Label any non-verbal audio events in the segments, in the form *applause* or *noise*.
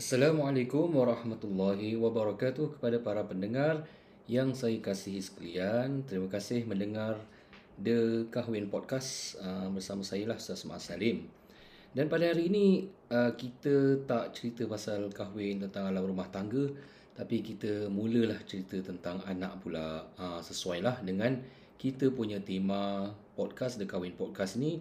Assalamualaikum warahmatullahi wabarakatuh kepada para pendengar yang saya kasihi sekalian. Terima kasih mendengar The Kahwin Podcast uh, bersama saya lah Ustaz Mak Salim. Dan pada hari ini uh, kita tak cerita pasal kahwin tentang alam rumah tangga tapi kita mulalah cerita tentang anak pula uh, sesuai lah dengan kita punya tema podcast The Kahwin Podcast ni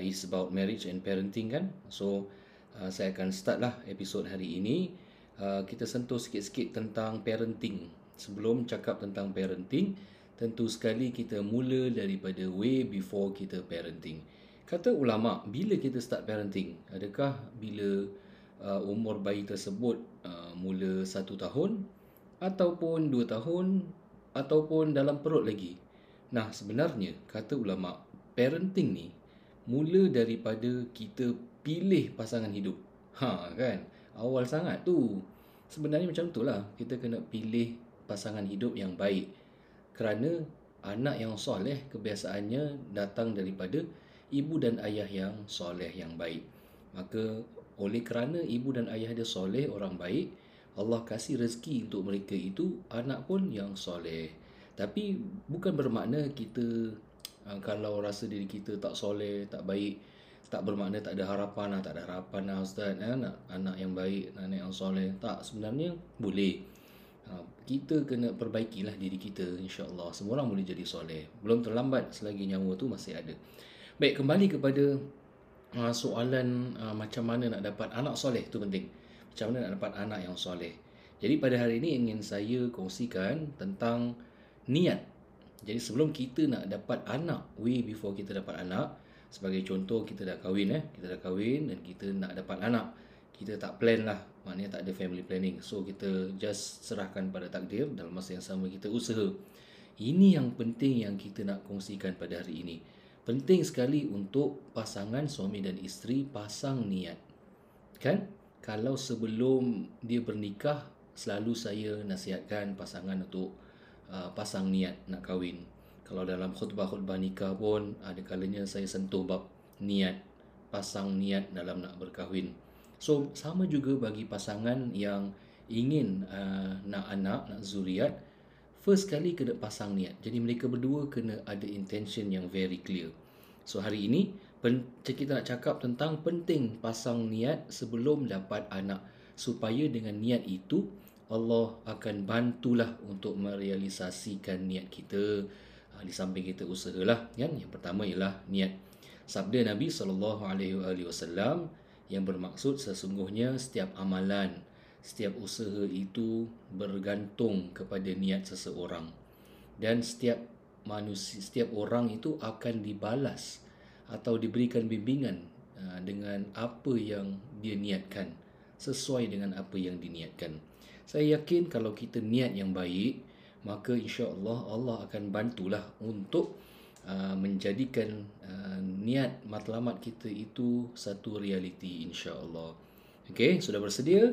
is about marriage and parenting kan. So uh, saya akan start lah episod hari ini. Uh, kita sentuh sikit-sikit tentang parenting. Sebelum cakap tentang parenting, tentu sekali kita mula daripada way before kita parenting. Kata ulama, bila kita start parenting? Adakah bila uh, umur bayi tersebut uh, mula satu tahun ataupun dua tahun ataupun dalam perut lagi? Nah, sebenarnya kata ulama, parenting ni mula daripada kita pilih pasangan hidup. Ha kan? Awal sangat tu. Sebenarnya macam tu lah. Kita kena pilih pasangan hidup yang baik. Kerana anak yang soleh kebiasaannya datang daripada ibu dan ayah yang soleh yang baik. Maka oleh kerana ibu dan ayah dia soleh orang baik, Allah kasih rezeki untuk mereka itu anak pun yang soleh. Tapi bukan bermakna kita uh, kalau rasa diri kita tak soleh, tak baik, tak bermakna tak ada harapan lah, tak ada harapan lah Ustaz. Eh, anak, anak yang baik, anak yang soleh. Tak, sebenarnya boleh. Uh, kita kena perbaikilah diri kita insya-Allah. Semua orang boleh jadi soleh. Belum terlambat selagi nyawa tu masih ada. Baik, kembali kepada uh, soalan uh, macam mana nak dapat anak soleh tu penting. Macam mana nak dapat anak yang soleh. Jadi pada hari ini ingin saya kongsikan tentang niat. Jadi sebelum kita nak dapat anak, way before kita dapat anak, sebagai contoh kita dah kahwin eh, kita dah kahwin dan kita nak dapat anak. Kita tak plan lah, maknanya tak ada family planning. So kita just serahkan pada takdir dalam masa yang sama kita usaha. Ini yang penting yang kita nak kongsikan pada hari ini. Penting sekali untuk pasangan suami dan isteri pasang niat. Kan? Kalau sebelum dia bernikah, selalu saya nasihatkan pasangan untuk uh, pasang niat nak kahwin. Kalau dalam khutbah-khutbah nikah pun ada kalanya saya sentuh bab niat, pasang niat dalam nak berkahwin. So sama juga bagi pasangan yang ingin uh, nak anak, nak zuriat, first kali kena pasang niat. Jadi mereka berdua kena ada intention yang very clear. So hari ini kita nak cakap tentang penting pasang niat sebelum dapat anak supaya dengan niat itu Allah akan bantulah untuk merealisasikan niat kita di samping kita usahalah kan? Yang pertama ialah niat. Sabda Nabi sallallahu alaihi wasallam yang bermaksud sesungguhnya setiap amalan setiap usaha itu bergantung kepada niat seseorang. Dan setiap manusia setiap orang itu akan dibalas atau diberikan bimbingan uh, dengan apa yang dia niatkan sesuai dengan apa yang diniatkan. Saya yakin kalau kita niat yang baik, maka insya-Allah Allah akan bantulah untuk uh, menjadikan uh, niat matlamat kita itu satu realiti insya-Allah. Okey, sudah bersedia?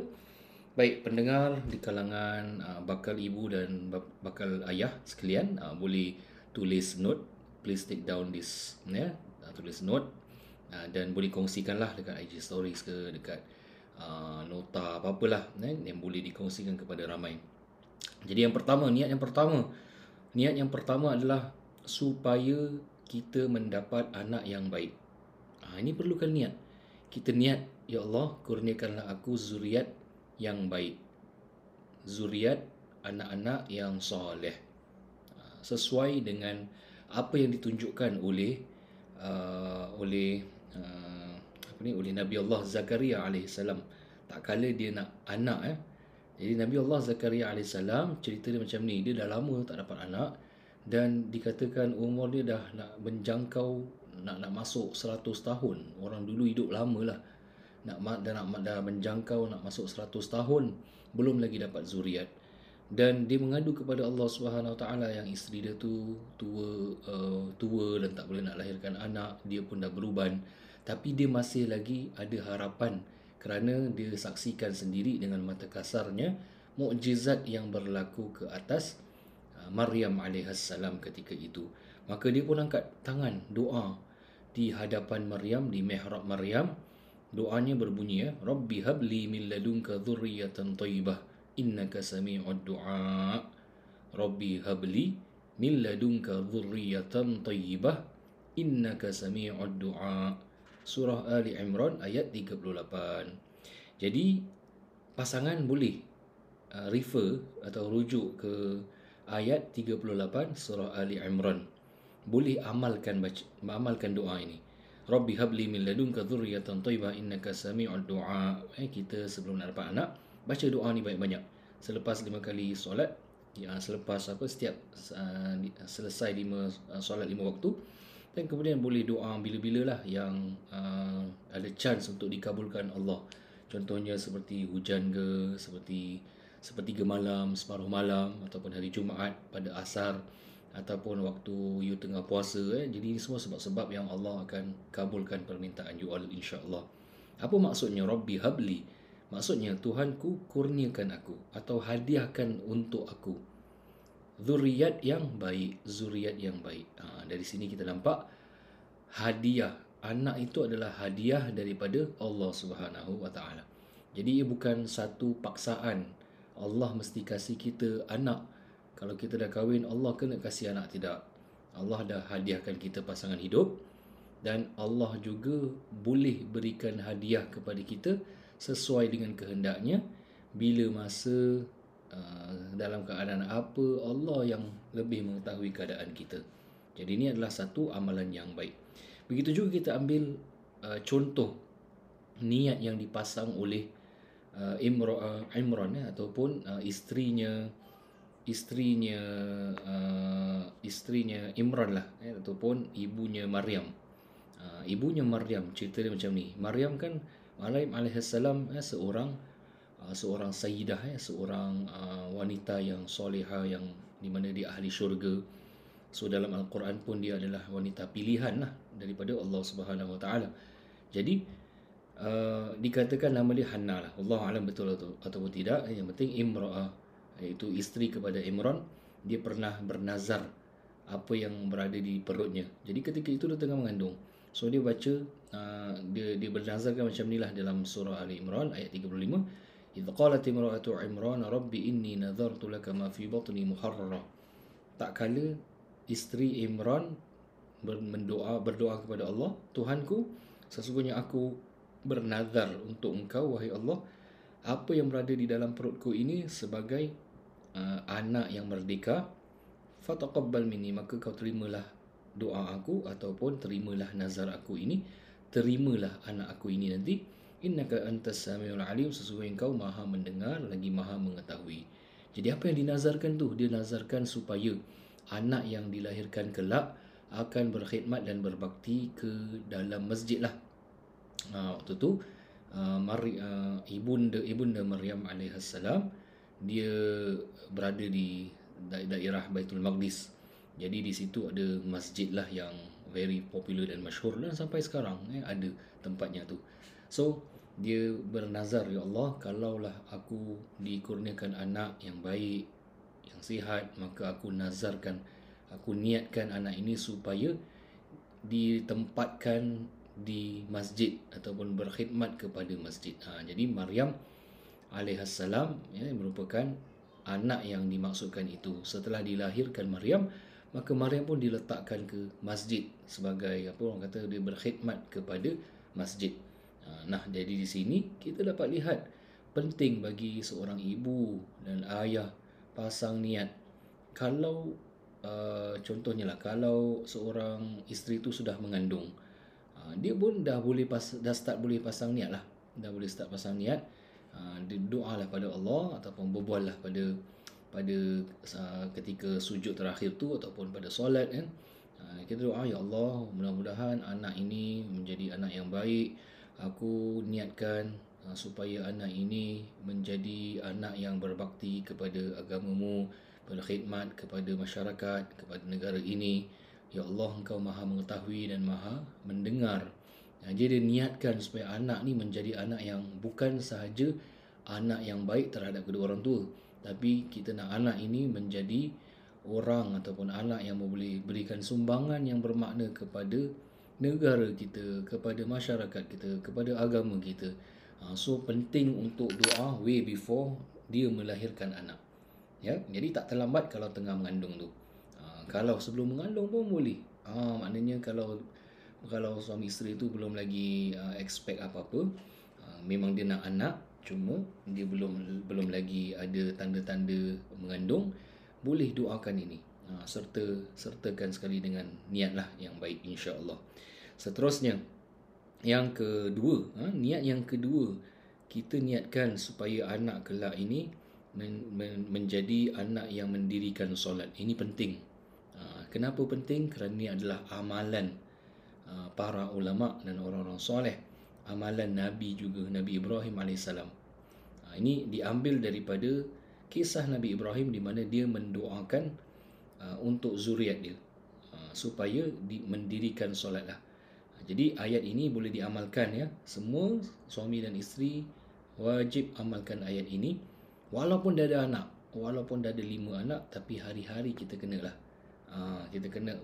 Baik pendengar di kalangan uh, bakal ibu dan bakal ayah sekalian uh, boleh tulis note please take down this ya yeah, tulis note uh, dan boleh kongsikanlah dekat IG stories ke dekat uh, nota apa-apalah eh, yang boleh dikongsikan kepada ramai. Jadi yang pertama, niat yang pertama. Niat yang pertama adalah supaya kita mendapat anak yang baik. Ha, ini perlukan niat. Kita niat, Ya Allah, kurniakanlah aku zuriat yang baik. Zuriat anak-anak yang soleh. Sesuai dengan apa yang ditunjukkan oleh uh, oleh uh, apa ni oleh Nabi Allah Zakaria alaihissalam tak kala dia nak anak eh jadi Nabi Allah Zakaria alaihissalam cerita dia macam ni. Dia dah lama tak dapat anak dan dikatakan umur dia dah nak menjangkau nak nak masuk 100 tahun. Orang dulu hidup lama lah. Nak dah nak dah menjangkau nak masuk 100 tahun belum lagi dapat zuriat. Dan dia mengadu kepada Allah Subhanahu Taala yang isteri dia tu tua uh, tua dan tak boleh nak lahirkan anak dia pun dah beruban. Tapi dia masih lagi ada harapan kerana dia saksikan sendiri dengan mata kasarnya mukjizat yang berlaku ke atas uh, Maryam alaihissalam ketika itu. Maka dia pun angkat tangan doa di hadapan Maryam di mihrab Maryam. Doanya berbunyi ya rabbi habli min ladunka dhurriyatan thayyibah innaka sami'ud du'a. Rabbi habli min ladunka dhurriyatan thayyibah innaka sami'ud du'a surah ali imran ayat 38 jadi pasangan boleh uh, refer atau rujuk ke ayat 38 surah Ali Imran. Boleh amalkan baca, amalkan doa ini. Rabbi habli min ladunka dhurriyatan thayyibah innaka sami'ud du'a. Eh, kita sebelum nak dapat anak, baca doa ni banyak-banyak. Selepas lima kali solat, ya selepas apa setiap uh, selesai lima uh, solat lima waktu dan kemudian boleh doa bila-bila lah yang uh, ada chance untuk dikabulkan Allah. Contohnya seperti hujan ke, seperti sepertiga malam, separuh malam ataupun hari Jumaat pada asar ataupun waktu you tengah puasa eh. Jadi ini semua sebab-sebab yang Allah akan kabulkan permintaan you all insya-Allah. Apa maksudnya Rabbi habli? Maksudnya Tuhanku kurniakan aku atau hadiahkan untuk aku zuriat yang baik, zuriat yang baik. Ha, dari sini kita nampak hadiah anak itu adalah hadiah daripada Allah Subhanahu Wa Taala. Jadi ia bukan satu paksaan Allah mesti kasih kita anak. Kalau kita dah kahwin, Allah kena kasih anak tidak. Allah dah hadiahkan kita pasangan hidup dan Allah juga boleh berikan hadiah kepada kita sesuai dengan kehendaknya bila masa uh, dalam keadaan apa Allah yang lebih mengetahui keadaan kita. Jadi ini adalah satu amalan yang baik. Begitu juga kita ambil uh, contoh niat yang dipasang oleh uh, Imran, uh, Imran ya, ataupun uh, isterinya isterinya uh, isterinya Imran lah ya, ataupun ibunya Maryam. Uh, ibunya Maryam cerita dia macam ni. Maryam kan Maryam alaihissalam ya, seorang uh, seorang sayyidah ya, seorang uh, wanita yang soleha yang di mana dia ahli syurga. So dalam Al-Quran pun dia adalah wanita pilihan lah daripada Allah Subhanahu Wa Taala. Jadi uh, dikatakan nama dia Hanna lah. Allah alam betul atau ataupun tidak. Yang penting Imra'ah iaitu isteri kepada Imran dia pernah bernazar apa yang berada di perutnya. Jadi ketika itu dia tengah mengandung. So dia baca uh, dia dia bernazarkan macam inilah dalam surah Ali Imran ayat 35. Idz qalat imra'atu Imran rabbi inni nadhartu laka ma fi batni muharrara. Tak kala isteri Imran berdoa berdoa kepada Allah, Tuhanku, sesungguhnya aku bernazar untuk engkau wahai Allah. Apa yang berada di dalam perutku ini sebagai uh, anak yang merdeka fataqabbal minni. Maka kau terimalah doa aku ataupun terimalah nazar aku ini terimalah anak aku ini nanti innaka antas samiul alim sesungguhnya engkau maha mendengar lagi maha mengetahui jadi apa yang dinazarkan tu dia nazarkan supaya anak yang dilahirkan kelak akan berkhidmat dan berbakti ke dalam masjid lah uh, waktu tu uh, Mari, uh, ibunda ibunda Maryam alaihissalam dia berada di da- daerah Baitul Maqdis. Jadi di situ ada masjid lah yang very popular dan masyhur dan sampai sekarang eh, ada tempatnya tu. So dia bernazar ya Allah kalaulah aku dikurniakan anak yang baik yang sihat maka aku nazarkan aku niatkan anak ini supaya ditempatkan di masjid ataupun berkhidmat kepada masjid. Ha, jadi Maryam alaihissalam ya, merupakan anak yang dimaksudkan itu. Setelah dilahirkan Maryam, maka Maryam pun diletakkan ke masjid sebagai apa orang kata dia berkhidmat kepada masjid. Ha, nah, jadi di sini kita dapat lihat penting bagi seorang ibu dan ayah pasang niat. Kalau uh, contohnya lah kalau seorang isteri itu sudah mengandung Ah, dia pun dah boleh pas, dah start boleh pasang niat lah. Dah boleh start pasang niat uh, doa lah pada Allah ataupun berbual lah pada pada uh, ketika sujud terakhir tu ataupun pada solat kan. Uh, kita doa ya Allah mudah-mudahan anak ini menjadi anak yang baik aku niatkan uh, supaya anak ini menjadi anak yang berbakti kepada agamamu berkhidmat kepada masyarakat kepada negara ini Ya Allah engkau maha mengetahui dan maha mendengar. Jadi dia niatkan supaya anak ni menjadi anak yang bukan sahaja anak yang baik terhadap kedua orang tua. Tapi kita nak anak ini menjadi orang ataupun anak yang boleh berikan sumbangan yang bermakna kepada negara kita, kepada masyarakat kita, kepada agama kita. Ha, so penting untuk doa way before dia melahirkan anak. Ya, jadi tak terlambat kalau tengah mengandung tu. Ha, kalau sebelum mengandung pun boleh. Ha, maknanya kalau kalau suami isteri tu belum lagi uh, expect apa-apa, uh, memang dia nak anak, cuma dia belum belum lagi ada tanda-tanda mengandung, boleh doakan ini. Uh, serta sertakan sekali dengan niatlah yang baik insya-Allah. Seterusnya yang kedua, uh, niat yang kedua kita niatkan supaya anak kelak ini men, men, menjadi anak yang mendirikan solat. Ini penting. Uh, kenapa penting? Kerana ini adalah amalan para ulama dan orang-orang soleh amalan Nabi juga Nabi Ibrahim AS ini diambil daripada kisah Nabi Ibrahim di mana dia mendoakan ah, untuk zuriat dia supaya mendirikan solat lah jadi ayat ini boleh diamalkan ya semua suami dan isteri wajib amalkan ayat ini walaupun dah ada anak walaupun dah ada lima anak tapi hari-hari kita kena lah kita kena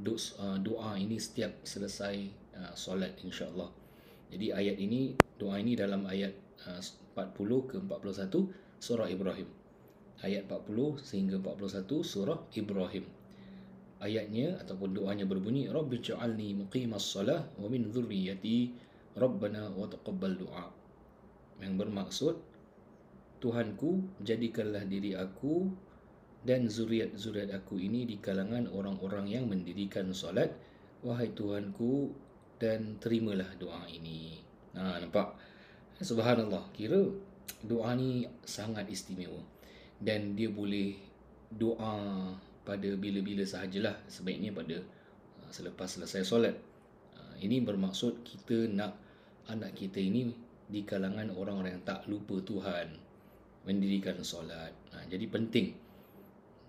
Uh, doa ini setiap selesai uh, solat insya-Allah. Jadi ayat ini doa ini dalam ayat 40 uh, ke 41 surah Ibrahim. Ayat 40 sehingga 41 surah Ibrahim. Ayatnya ataupun doanya berbunyi Rabbi ja'alni muqimas salah wa min dhurriyyati Rabbana wa taqabbal du'a. Yang bermaksud Tuhanku jadikanlah diri aku dan zuriat-zuriat aku ini di kalangan orang-orang yang mendirikan solat wahai Tuhanku dan terimalah doa ini ha nampak subhanallah kira doa ni sangat istimewa dan dia boleh doa pada bila-bila sahajalah. Sebaiknya pada ha, selepas selesai solat. Ha, ini bermaksud kita nak anak kita ini di kalangan orang-orang yang tak lupa Tuhan mendirikan solat. Jadi penting.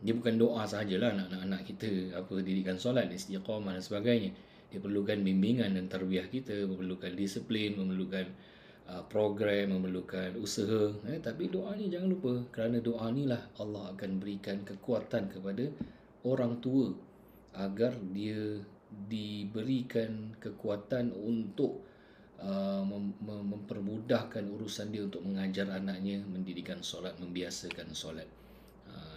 Dia bukan doa sahajalah nak anak-anak kita apa dirikan solat istiqamah dan sebagainya. Dia perlukan bimbingan dan tarbiyah kita memerlukan disiplin memerlukan uh, program memerlukan usaha eh, tapi doa ni jangan lupa. Kerana doa ni lah Allah akan berikan kekuatan kepada orang tua agar dia diberikan kekuatan untuk uh, mem- mempermudahkan urusan dia untuk mengajar anaknya mendirikan solat membiasakan solat.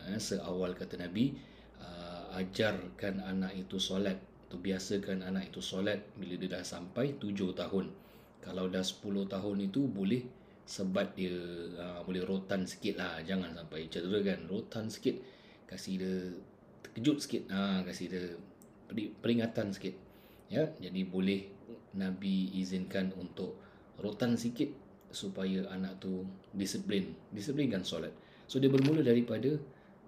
Eh, seawal kata Nabi uh, ajarkan anak itu solat tu biasakan anak itu solat bila dia dah sampai tujuh tahun kalau dah sepuluh tahun itu boleh sebat dia uh, boleh rotan sikit lah jangan sampai cedera kan rotan sikit kasih dia terkejut sikit uh, kasih dia peringatan sikit ya jadi boleh Nabi izinkan untuk rotan sikit supaya anak tu disiplin disiplinkan solat so dia bermula daripada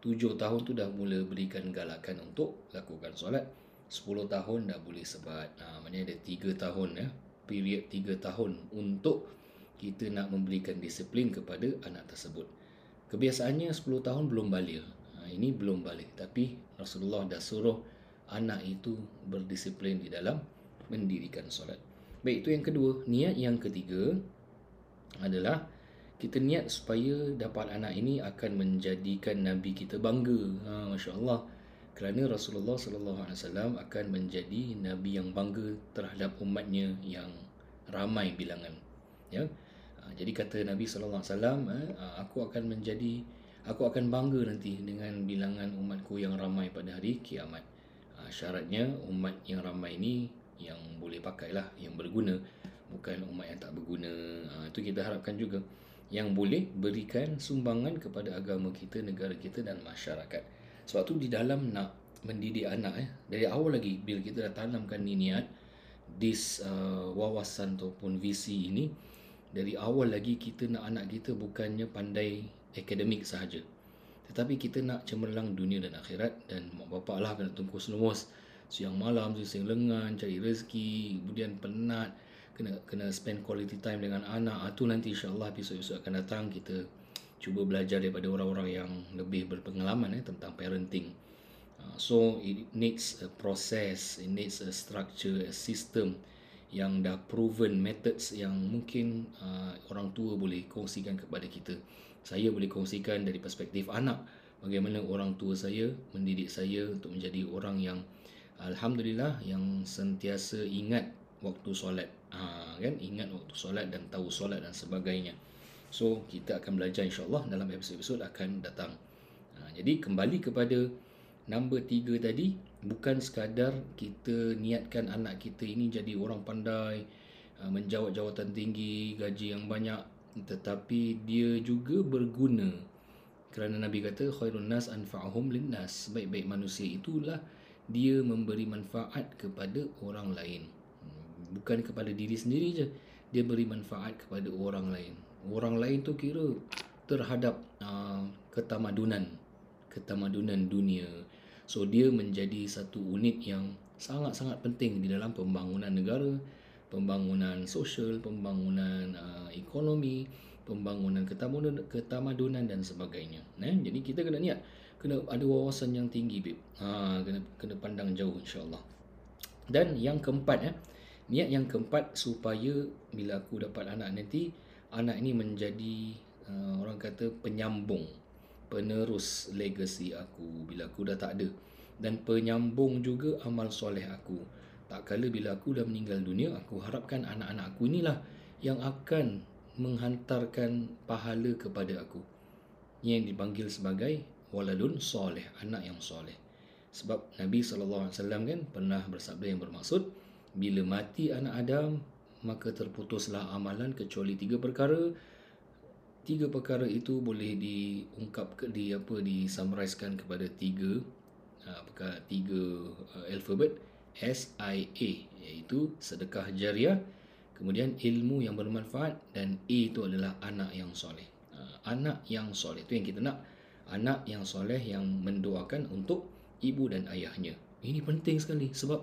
tujuh tahun tu dah mula berikan galakan untuk lakukan solat. Sepuluh tahun dah boleh sebat. Ha, maknanya ada tiga tahun ya. Period tiga tahun untuk kita nak memberikan disiplin kepada anak tersebut. Kebiasaannya sepuluh tahun belum balik. Ha, ini belum balik. Tapi Rasulullah dah suruh anak itu berdisiplin di dalam mendirikan solat. Baik, itu yang kedua. Niat yang ketiga adalah kita niat supaya dapat anak ini akan menjadikan nabi kita bangga ha masya-Allah kerana Rasulullah sallallahu alaihi wasallam akan menjadi nabi yang bangga terhadap umatnya yang ramai bilangan ya. Ha, jadi kata Nabi sallallahu alaihi wasallam ha, aku akan menjadi aku akan bangga nanti dengan bilangan umatku yang ramai pada hari kiamat. Ha, syaratnya umat yang ramai ini yang boleh pakailah yang berguna bukan umat yang tak berguna. Itu kita harapkan juga. Yang boleh berikan sumbangan kepada agama kita, negara kita dan masyarakat. Sebab tu di dalam nak mendidik anak eh dari awal lagi bila kita dah tanamkan ni niat dis uh, wawasan ataupun visi ini dari awal lagi kita nak anak kita bukannya pandai akademik sahaja. Tetapi kita nak cemerlang dunia dan akhirat dan mak bapak lah kena tungkus lumus siang malam siang lengan cari rezeki kemudian penat kena kena spend quality time dengan anak. Itu ah, nanti insyaallah episod-episod akan datang kita cuba belajar daripada orang-orang yang lebih berpengalaman eh tentang parenting. Uh, so it needs a process it needs a structure a system yang dah proven methods yang mungkin uh, orang tua boleh kongsikan kepada kita. Saya boleh kongsikan dari perspektif anak. Bagaimana orang tua saya mendidik saya untuk menjadi orang yang alhamdulillah yang sentiasa ingat waktu solat. Ha, kan? Ingat waktu solat dan tahu solat dan sebagainya so kita akan belajar insyaallah dalam episod-episod akan datang. Ha, jadi kembali kepada number tiga tadi bukan sekadar kita niatkan anak kita ini jadi orang pandai ha, menjawat jawatan tinggi gaji yang banyak tetapi dia juga berguna. Kerana Nabi kata khairun nas anfa'uhum linnas baik-baik manusia itulah dia memberi manfaat kepada orang lain. Bukan kepada diri sendiri je dia beri manfaat kepada orang lain orang lain tu kira terhadap uh, ketamadunan ketamadunan dunia so dia menjadi satu unit yang sangat-sangat penting di dalam pembangunan negara pembangunan sosial pembangunan uh, ekonomi pembangunan ketamadunan, ketamadunan dan sebagainya eh? jadi kita kena niat kena ada wawasan yang tinggi babe. ha kena kena pandang jauh insyaallah dan yang keempat eh Niat yang keempat supaya bila aku dapat anak nanti anak ini menjadi uh, orang kata penyambung penerus legacy aku bila aku dah tak ada dan penyambung juga amal soleh aku. Tak kala bila aku dah meninggal dunia aku harapkan anak-anak aku inilah yang akan menghantarkan pahala kepada aku. Yang dipanggil sebagai waladun soleh, anak yang soleh. Sebab Nabi SAW kan pernah bersabda yang bermaksud bila mati anak Adam maka terputuslah amalan kecuali tiga perkara. Tiga perkara itu boleh diungkap ke di apa disummarizkan kepada tiga apakah tiga uh, alfabet S I A iaitu sedekah jariah. Kemudian ilmu yang bermanfaat dan A itu adalah anak yang soleh. Uh, anak yang soleh. Itu yang kita nak. Anak yang soleh yang mendoakan untuk ibu dan ayahnya. Ini penting sekali sebab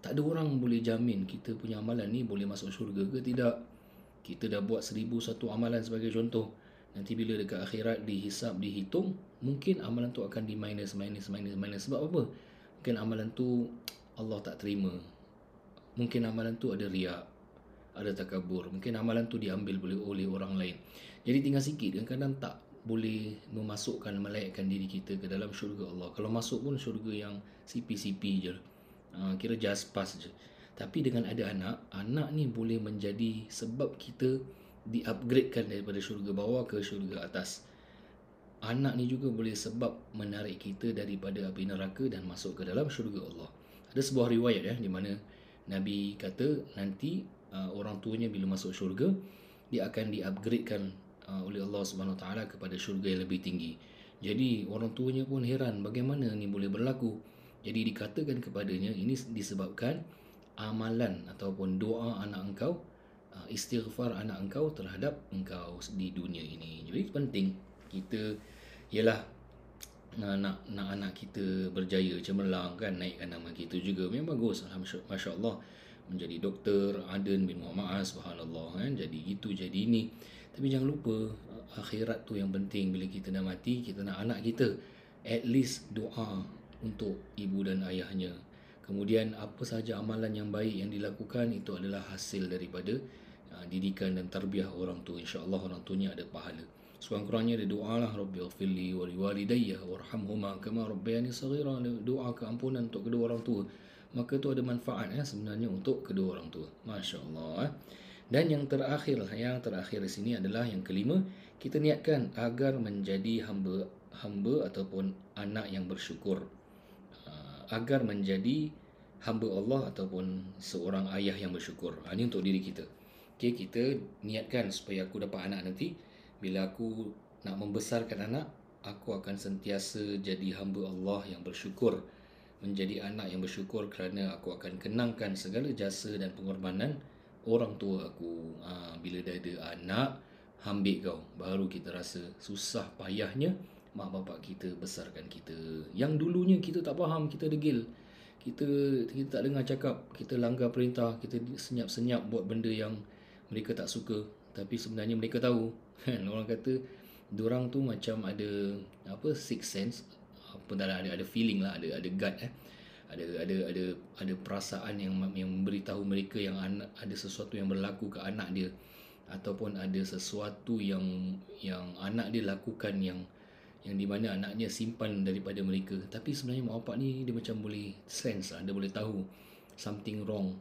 tak ada orang boleh jamin kita punya amalan ni boleh masuk syurga ke tidak. Kita dah buat seribu satu amalan sebagai contoh. Nanti bila dekat akhirat dihisap, dihitung, mungkin amalan tu akan di minus, minus, minus, minus. Sebab apa? Mungkin amalan tu Allah tak terima. Mungkin amalan tu ada riak, ada takabur. Mungkin amalan tu diambil boleh oleh orang lain. Jadi tinggal sikit, kadang-kadang tak boleh memasukkan, melayakkan diri kita ke dalam syurga Allah. Kalau masuk pun syurga yang CP-CP je. Ha, kira just pass je. Tapi dengan ada anak, anak ni boleh menjadi sebab kita di-upgradekan daripada syurga bawah ke syurga atas. Anak ni juga boleh sebab menarik kita daripada api neraka dan masuk ke dalam syurga Allah. Ada sebuah riwayat ya di mana Nabi kata nanti uh, orang tuanya bila masuk syurga dia akan di-upgradekan uh, oleh Allah Subhanahu taala kepada syurga yang lebih tinggi. Jadi orang tuanya pun heran bagaimana ni boleh berlaku. Jadi dikatakan kepadanya ini disebabkan amalan ataupun doa anak engkau uh, istighfar anak engkau terhadap engkau di dunia ini. Jadi penting kita ialah nak nak, nak anak kita berjaya cemerlang kan naikkan nama kita juga. Memang bagus alhamdulillah masya-Allah. Menjadi doktor Aden bin Muhammad subhanallah kan. Jadi itu jadi ini. Tapi jangan lupa akhirat tu yang penting. Bila kita dah mati kita nak anak kita at least doa untuk ibu dan ayahnya. Kemudian apa sahaja amalan yang baik yang dilakukan itu adalah hasil daripada uh, didikan dan tarbiyah orang tua. Insya-Allah orang tuanya ada pahala. Sekurang-kurangnya ada doa lah Rabbi ghafirli wa liwalidayya warhamhuma kama rabbayani saghira. Doa keampunan untuk kedua orang tua. Maka itu ada manfaat ya, sebenarnya untuk kedua orang tua. Masya-Allah. Eh. Dan yang terakhir, yang terakhir di sini adalah yang kelima, kita niatkan agar menjadi hamba hamba ataupun anak yang bersyukur agar menjadi hamba Allah ataupun seorang ayah yang bersyukur. Ha, ini untuk diri kita. Okay, kita niatkan supaya aku dapat anak nanti. Bila aku nak membesarkan anak, aku akan sentiasa jadi hamba Allah yang bersyukur. Menjadi anak yang bersyukur kerana aku akan kenangkan segala jasa dan pengorbanan orang tua aku. Ha, bila dah ada anak, ambil kau. Baru kita rasa susah payahnya mak bapak kita besarkan kita. Yang dulunya kita tak faham, kita degil. Kita kita tak dengar cakap, kita langgar perintah, kita senyap-senyap buat benda yang mereka tak suka. Tapi sebenarnya mereka tahu. *laughs* Kan orang kata orang tu macam ada apa six sense apa dah ada ada feeling lah ada ada gut eh ada ada ada ada perasaan yang yang memberitahu mereka yang anak ada sesuatu yang berlaku ke anak dia ataupun ada sesuatu yang yang anak dia lakukan yang yang di mana anaknya simpan daripada mereka. Tapi sebenarnya mak bapak ni dia macam boleh sense lah. Dia boleh tahu something wrong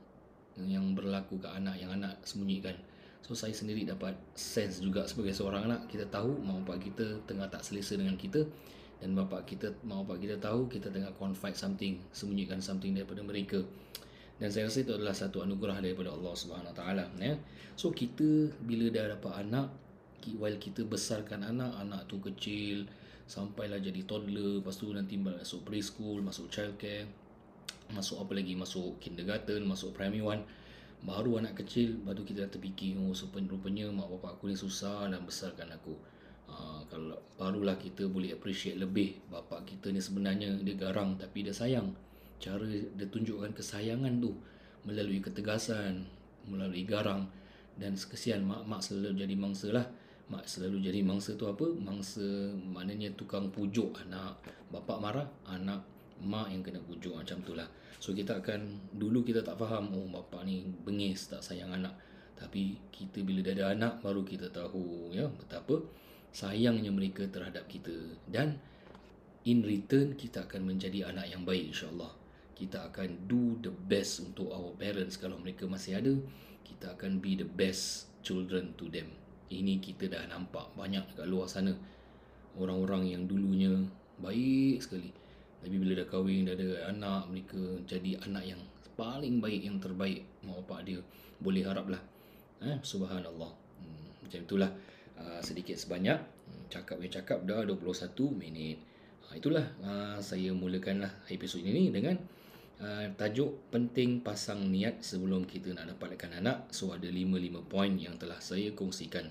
yang berlaku ke anak yang anak sembunyikan. So saya sendiri dapat sense juga sebagai seorang anak. Kita tahu mak bapak kita tengah tak selesa dengan kita. Dan bapak kita mak bapak kita tahu kita tengah confide something sembunyikan something daripada mereka. Dan saya rasa itu adalah satu anugerah daripada Allah Subhanahu taala ya. So kita bila dah dapat anak while kita besarkan anak anak tu kecil sampailah jadi toddler lepas tu nanti masuk preschool masuk childcare masuk apa lagi? Masuk kindergarten masuk primary one. Baru anak kecil baru kita dah terfikir oh rupanya mak bapak aku ni susah dan besarkan aku. Ha, kalau barulah kita boleh appreciate lebih bapak kita ni sebenarnya dia garang tapi dia sayang. Cara dia tunjukkan kesayangan tu melalui ketegasan melalui garang. Dan kesian mak-mak selalu jadi mangsa lah mak selalu jadi mangsa tu apa? Mangsa maknanya tukang pujuk anak. Bapa marah anak mak yang kena pujuk. Macam tu lah. So kita akan dulu kita tak faham oh bapa ni bengis tak sayang anak. Tapi kita bila dah ada anak baru kita tahu ya betapa sayangnya mereka terhadap kita. Dan in return kita akan menjadi anak yang baik insyaallah. Kita akan do the best untuk our parents. Kalau mereka masih ada kita akan be the best children to them ini kita dah nampak banyak kat luar sana. Orang-orang yang dulunya baik sekali. Tapi bila dah kahwin dah ada anak mereka jadi anak yang paling baik yang terbaik mak bapak dia. Boleh harap lah eh, subhanallah. Hmm, macam itulah. Uh, sedikit sebanyak. Hmm, cakap yang cakap dah 21 minit. Uh, itulah. Uh, saya mulakanlah episod ini dengan uh, tajuk penting pasang niat sebelum kita nak dapatkan anak. So ada 5-5 poin yang telah saya kongsikan.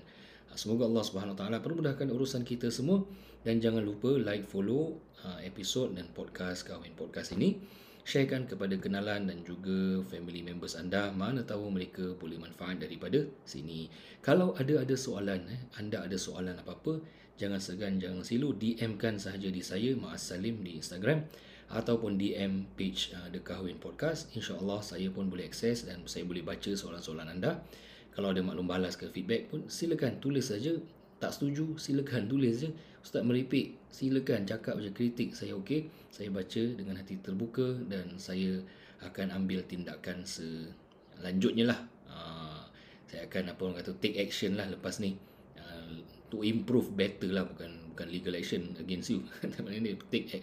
Uh, semoga Allah Subhanahu taala permudahkan urusan kita semua. Dan jangan lupa like follow uh, episod dan podcast kahwin podcast ini. Sharekan kepada kenalan dan juga family members anda. Mana tahu mereka boleh manfaat daripada sini. Kalau ada ada soalan eh anda ada soalan apa-apa jangan segan jangan silu. DM kan sahaja di saya Ma'as Salim di Instagram ataupun DM page uh, The Kahwin Podcast. InsyaAllah saya pun boleh akses dan saya boleh baca soalan-soalan anda. Kalau ada maklum balas ke feedback pun silakan tulis saja. Tak setuju silakan tulis je. Ustaz meripik silakan cakap je kritik saya okey. Saya baca dengan hati terbuka dan saya akan ambil tindakan selanjutnya lah. Uh, saya akan apa orang kata take action lah lepas ni. Uh, to improve better lah bukan bukan legal action against you. *laughs* Tapi ni take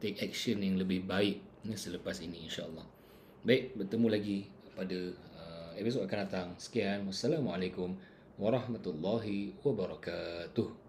take action yang lebih baik selepas ini insyaAllah. Baik, bertemu lagi pada uh, episod akan datang. Sekian. Wassalamualaikum warahmatullahi wabarakatuh.